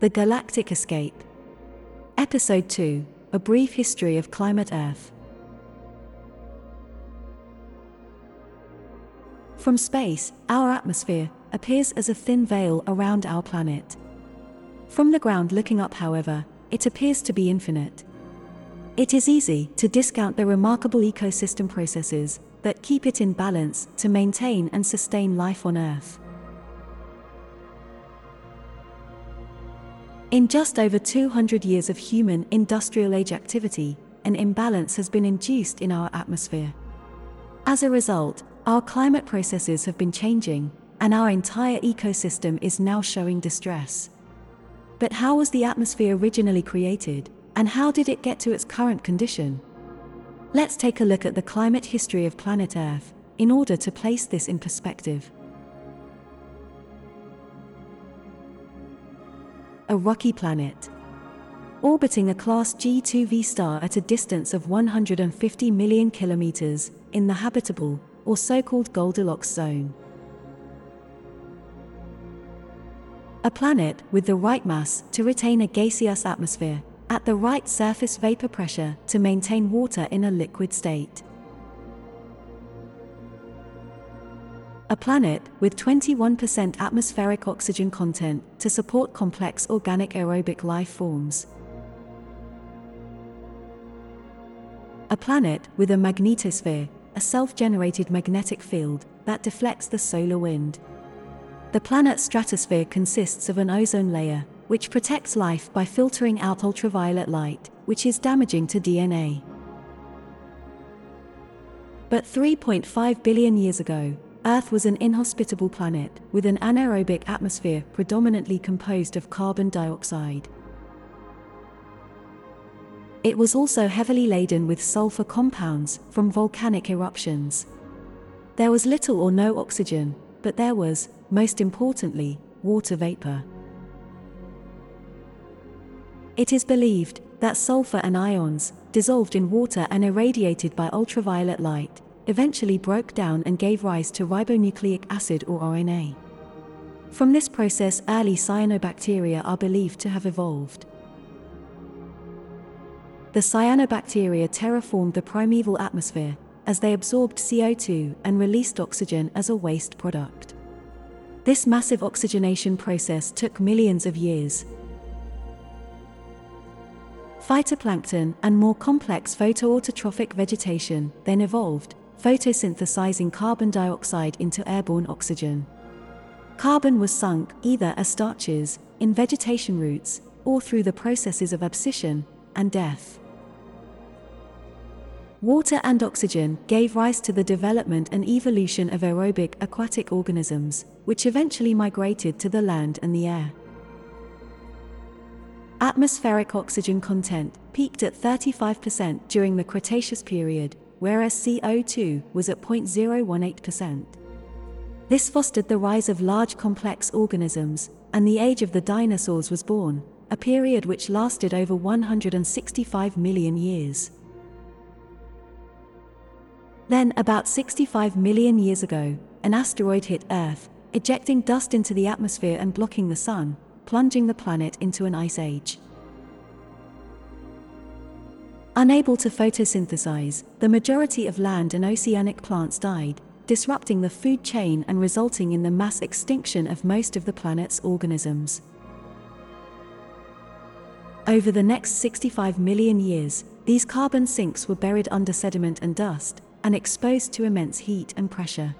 The Galactic Escape. Episode 2 A Brief History of Climate Earth. From space, our atmosphere appears as a thin veil around our planet. From the ground looking up, however, it appears to be infinite. It is easy to discount the remarkable ecosystem processes that keep it in balance to maintain and sustain life on Earth. In just over 200 years of human industrial age activity, an imbalance has been induced in our atmosphere. As a result, our climate processes have been changing, and our entire ecosystem is now showing distress. But how was the atmosphere originally created, and how did it get to its current condition? Let's take a look at the climate history of planet Earth in order to place this in perspective. A rocky planet. Orbiting a Class G2V star at a distance of 150 million kilometers in the habitable, or so called Goldilocks zone. A planet with the right mass to retain a gaseous atmosphere, at the right surface vapor pressure to maintain water in a liquid state. A planet with 21% atmospheric oxygen content to support complex organic aerobic life forms. A planet with a magnetosphere, a self generated magnetic field that deflects the solar wind. The planet's stratosphere consists of an ozone layer, which protects life by filtering out ultraviolet light, which is damaging to DNA. But 3.5 billion years ago, Earth was an inhospitable planet, with an anaerobic atmosphere predominantly composed of carbon dioxide. It was also heavily laden with sulfur compounds from volcanic eruptions. There was little or no oxygen, but there was, most importantly, water vapor. It is believed that sulfur and ions, dissolved in water and irradiated by ultraviolet light, eventually broke down and gave rise to ribonucleic acid or RNA. From this process, early cyanobacteria are believed to have evolved. The cyanobacteria terraformed the primeval atmosphere as they absorbed CO2 and released oxygen as a waste product. This massive oxygenation process took millions of years. Phytoplankton and more complex photoautotrophic vegetation then evolved, photosynthesizing carbon dioxide into airborne oxygen. Carbon was sunk either as starches, in vegetation roots, or through the processes of abscission and death. Water and oxygen gave rise to the development and evolution of aerobic aquatic organisms, which eventually migrated to the land and the air. Atmospheric oxygen content peaked at 35% during the Cretaceous period, whereas CO2 was at 0.018%. This fostered the rise of large complex organisms, and the age of the dinosaurs was born, a period which lasted over 165 million years. Then, about 65 million years ago, an asteroid hit Earth, ejecting dust into the atmosphere and blocking the sun, plunging the planet into an ice age. Unable to photosynthesize, the majority of land and oceanic plants died, disrupting the food chain and resulting in the mass extinction of most of the planet's organisms. Over the next 65 million years, these carbon sinks were buried under sediment and dust, and exposed to immense heat and pressure.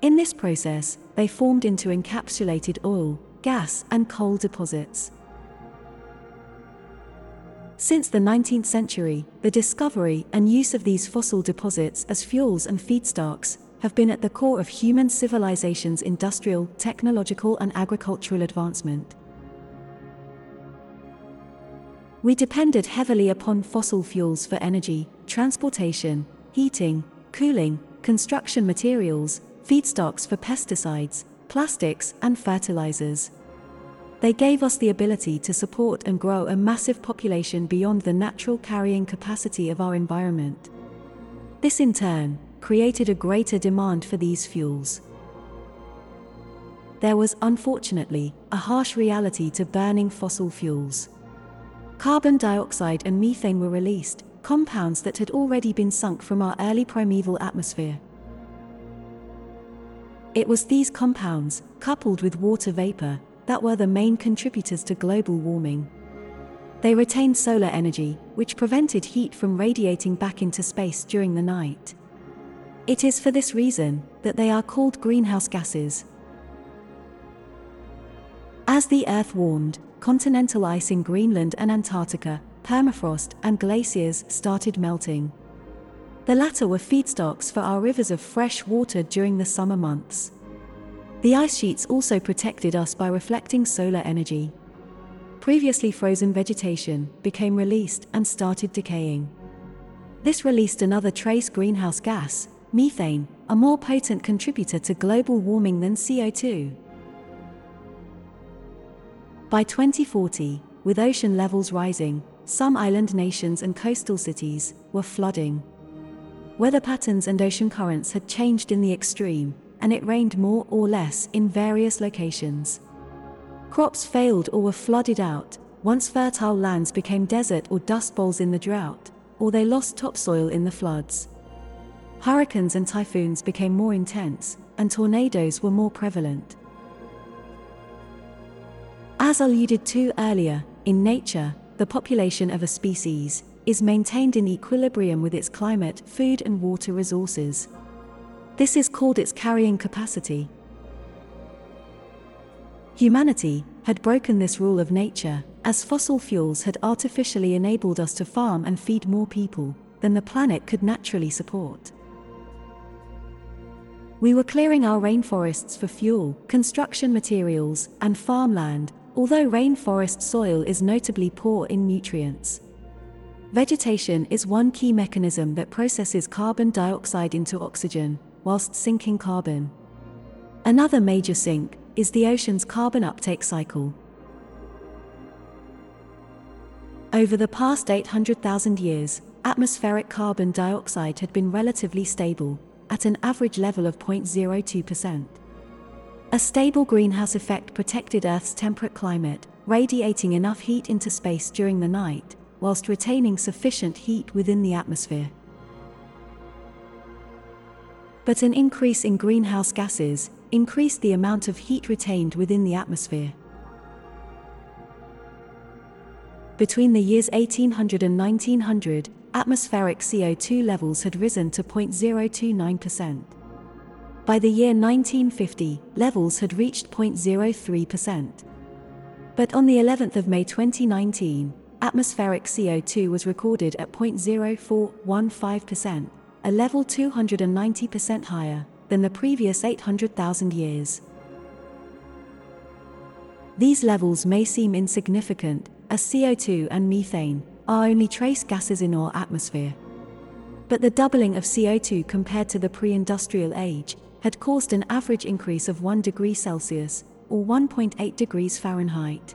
In this process, they formed into encapsulated oil, gas, and coal deposits. Since the 19th century, the discovery and use of these fossil deposits as fuels and feedstocks have been at the core of human civilization's industrial, technological, and agricultural advancement. We depended heavily upon fossil fuels for energy, transportation, heating, cooling, construction materials, feedstocks for pesticides, plastics, and fertilizers. They gave us the ability to support and grow a massive population beyond the natural carrying capacity of our environment. This in turn created a greater demand for these fuels. there was, unfortunately, a harsh reality to burning fossil fuels. Carbon dioxide and methane were released, compounds that had already been sunk from our early primeval atmosphere. It was these compounds, coupled with water vapor, that were the main contributors to global warming. They retained solar energy, which prevented heat from radiating back into space during the night. It is for this reason that they are called greenhouse gases. As the Earth warmed, continental ice in Greenland and Antarctica, permafrost, and glaciers started melting. The latter were feedstocks for our rivers of fresh water during the summer months. The ice sheets also protected us by reflecting solar energy. Previously frozen vegetation became released and started decaying. This released another trace greenhouse gas, methane, a more potent contributor to global warming than CO2. By 2040, with ocean levels rising, some island nations and coastal cities were flooding. Weather patterns and ocean currents had changed in the extreme, and it rained more or less in various locations. Crops failed or were flooded out, once fertile lands became desert or dust bowls in the drought, or they lost topsoil in the floods. Hurricanes and typhoons became more intense, and tornadoes were more prevalent. As alluded to earlier, in nature, the population of a species is maintained in equilibrium with its climate, food, and water resources. This is called its carrying capacity. Humanity had broken this rule of nature, as fossil fuels had artificially enabled us to farm and feed more people than the planet could naturally support. We were clearing our rainforests for fuel, construction materials, and farmland, although rainforest soil is notably poor in nutrients. Vegetation is one key mechanism that processes carbon dioxide into oxygen, whilst sinking carbon. Another major sink is the ocean's carbon uptake cycle. Over the past 800,000 years, atmospheric carbon dioxide had been relatively stable, at an average level of 0.02%. A stable greenhouse effect protected Earth's temperate climate, radiating enough heat into space during the night, whilst retaining sufficient heat within the atmosphere. But an increase in greenhouse gases increased the amount of heat retained within the atmosphere. Between the years 1800 and 1900, atmospheric CO2 levels had risen to 0.029%. By the year 1950, levels had reached 0.03%. But on the 11th of May 2019, atmospheric CO2 was recorded at 0.0415%, a level 290% higher than the previous 800,000 years. These levels may seem insignificant, as CO2 and methane are only trace gases in our atmosphere. But the doubling of CO2 compared to the pre industrial age had caused an average increase of 1 degree Celsius, or 1.8 degrees Fahrenheit.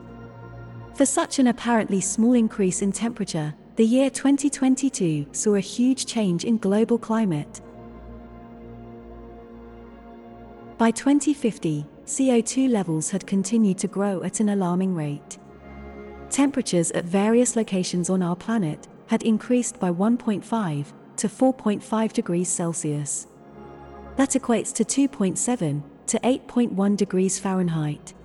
For such an apparently small increase in temperature, the year 2022 saw a huge change in global climate. By 2050, CO2 levels had continued to grow at an alarming rate. Temperatures at various locations on our planet had increased by 1.5 to 4.5 degrees Celsius. That equates to 2.7 to 8.1 degrees Fahrenheit.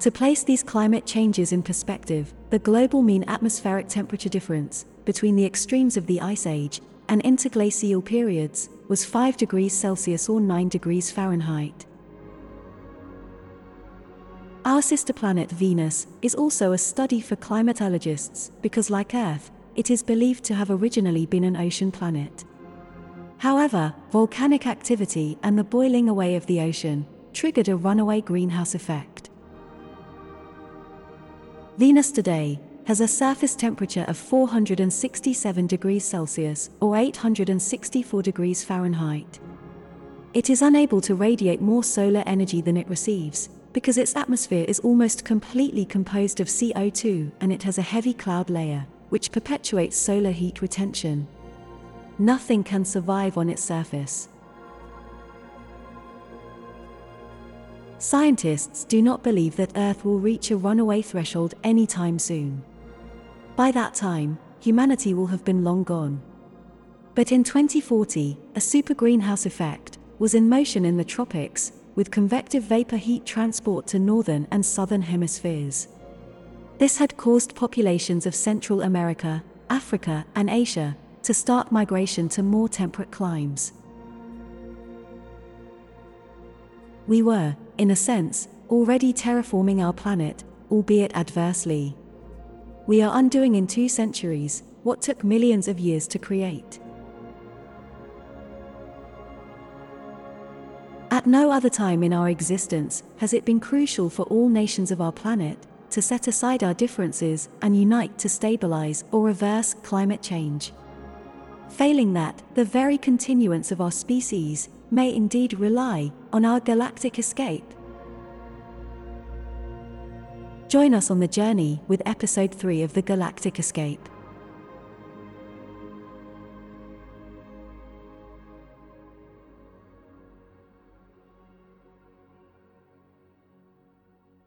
To place these climate changes in perspective, the global mean atmospheric temperature difference between the extremes of the Ice Age and interglacial periods was 5 degrees Celsius or 9 degrees Fahrenheit. Our sister planet Venus is also a study for climatologists because, like Earth, it is believed to have originally been an ocean planet. However, volcanic activity and the boiling away of the ocean triggered a runaway greenhouse effect. Venus today has a surface temperature of 467 degrees Celsius or 864 degrees Fahrenheit. It is unable to radiate more solar energy than it receives because its atmosphere is almost completely composed of CO2 and it has a heavy cloud layer, which perpetuates solar heat retention. Nothing can survive on its surface. Scientists do not believe that Earth will reach a runaway threshold anytime soon. By that time, humanity will have been long gone. But in 2040, a super greenhouse effect was in motion in the tropics, with convective vapor heat transport to northern and southern hemispheres. This had caused populations of Central America, Africa, and Asia to start migration to more temperate climes. We were, in a sense, already terraforming our planet, albeit adversely. We are undoing in two centuries what took millions of years to create. At no other time in our existence has it been crucial for all nations of our planet to set aside our differences and unite to stabilize or reverse climate change. Failing that, the very continuance of our species may indeed rely on our galactic escape. Join us on the journey with episode 3 of the Galactic Escape.